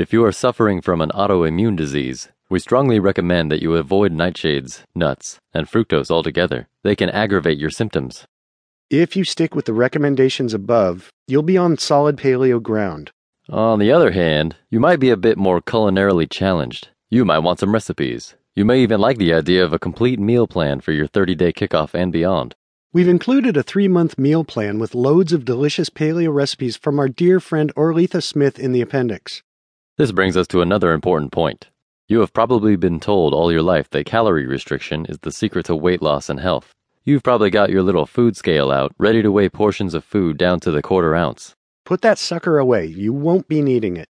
If you are suffering from an autoimmune disease, we strongly recommend that you avoid nightshades, nuts, and fructose altogether. They can aggravate your symptoms. If you stick with the recommendations above, you'll be on solid paleo ground. On the other hand, you might be a bit more culinarily challenged. You might want some recipes. You may even like the idea of a complete meal plan for your 30 day kickoff and beyond. We've included a three month meal plan with loads of delicious paleo recipes from our dear friend Orletha Smith in the appendix. This brings us to another important point. You have probably been told all your life that calorie restriction is the secret to weight loss and health. You've probably got your little food scale out, ready to weigh portions of food down to the quarter ounce. Put that sucker away. You won't be needing it.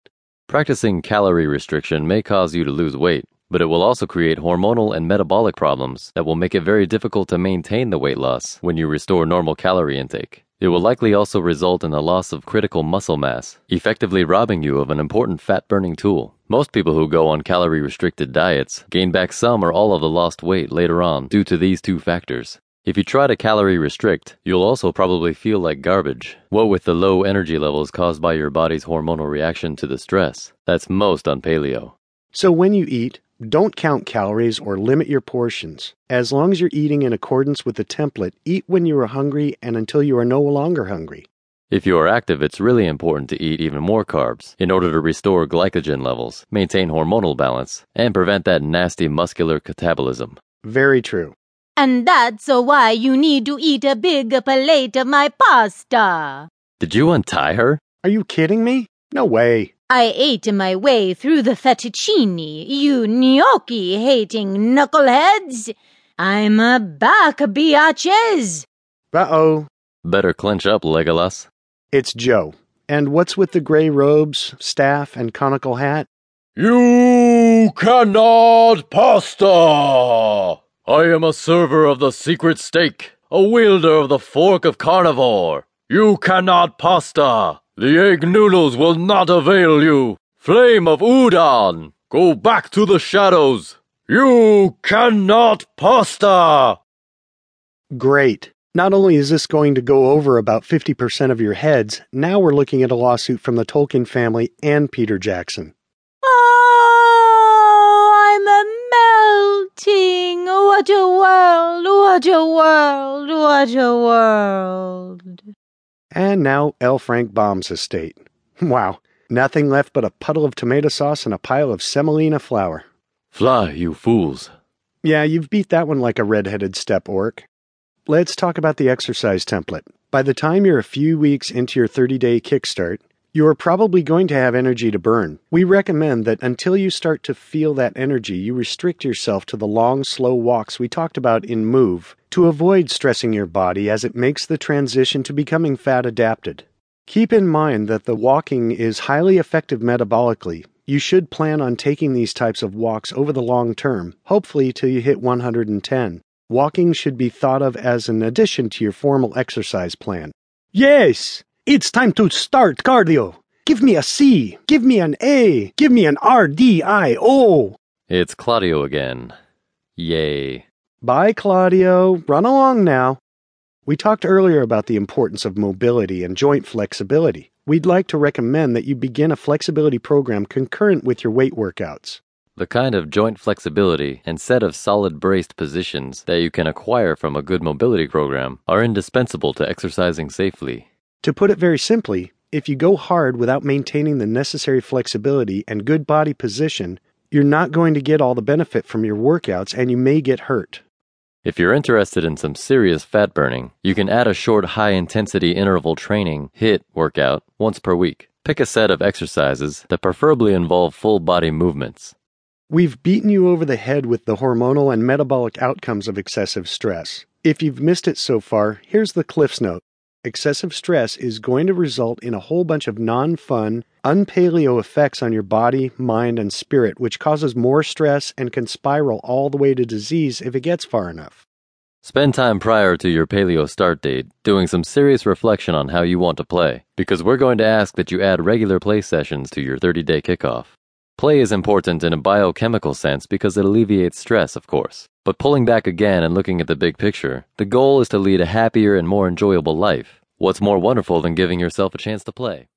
Practicing calorie restriction may cause you to lose weight, but it will also create hormonal and metabolic problems that will make it very difficult to maintain the weight loss when you restore normal calorie intake. It will likely also result in the loss of critical muscle mass, effectively robbing you of an important fat burning tool. Most people who go on calorie restricted diets gain back some or all of the lost weight later on due to these two factors. If you try to calorie restrict, you'll also probably feel like garbage. What with the low energy levels caused by your body's hormonal reaction to the stress, that's most on paleo. So when you eat, don't count calories or limit your portions. As long as you're eating in accordance with the template, eat when you are hungry and until you are no longer hungry. If you are active, it's really important to eat even more carbs in order to restore glycogen levels, maintain hormonal balance, and prevent that nasty muscular catabolism. Very true. And that's why you need to eat a big plate of my pasta. Did you untie her? Are you kidding me? No way. I ate my way through the fettuccine, you gnocchi hating knuckleheads. I'm a back, biatches. Uh oh. Better clench up, Legolas. It's Joe. And what's with the gray robes, staff, and conical hat? You cannot pasta! I am a server of the secret steak, a wielder of the fork of carnivore. You cannot pasta! The egg noodles will not avail you. Flame of Udon, go back to the shadows. You cannot pasta! Great. Not only is this going to go over about 50% of your heads, now we're looking at a lawsuit from the Tolkien family and Peter Jackson. Oh, I'm melting. What a world, what a world, what a world. And now L. Frank Baum's estate. Wow, nothing left but a puddle of tomato sauce and a pile of semolina flour. Fly, you fools. Yeah, you've beat that one like a red-headed step orc. Let's talk about the exercise template. By the time you're a few weeks into your 30-day kickstart, you are probably going to have energy to burn. We recommend that until you start to feel that energy, you restrict yourself to the long, slow walks we talked about in Move to avoid stressing your body as it makes the transition to becoming fat adapted. Keep in mind that the walking is highly effective metabolically. You should plan on taking these types of walks over the long term, hopefully till you hit 110. Walking should be thought of as an addition to your formal exercise plan. Yes! It's time to start cardio. Give me a C. Give me an A. Give me an R D I O. It's Claudio again. Yay. Bye, Claudio. Run along now. We talked earlier about the importance of mobility and joint flexibility. We'd like to recommend that you begin a flexibility program concurrent with your weight workouts. The kind of joint flexibility and set of solid braced positions that you can acquire from a good mobility program are indispensable to exercising safely. To put it very simply, if you go hard without maintaining the necessary flexibility and good body position, you're not going to get all the benefit from your workouts and you may get hurt. If you're interested in some serious fat burning, you can add a short high intensity interval training HIT workout once per week. Pick a set of exercises that preferably involve full body movements. We've beaten you over the head with the hormonal and metabolic outcomes of excessive stress. If you've missed it so far, here's the Cliffs Note. Excessive stress is going to result in a whole bunch of non fun, unpaleo effects on your body, mind, and spirit, which causes more stress and can spiral all the way to disease if it gets far enough. Spend time prior to your paleo start date doing some serious reflection on how you want to play, because we're going to ask that you add regular play sessions to your 30 day kickoff. Play is important in a biochemical sense because it alleviates stress, of course. But pulling back again and looking at the big picture, the goal is to lead a happier and more enjoyable life. What's more wonderful than giving yourself a chance to play?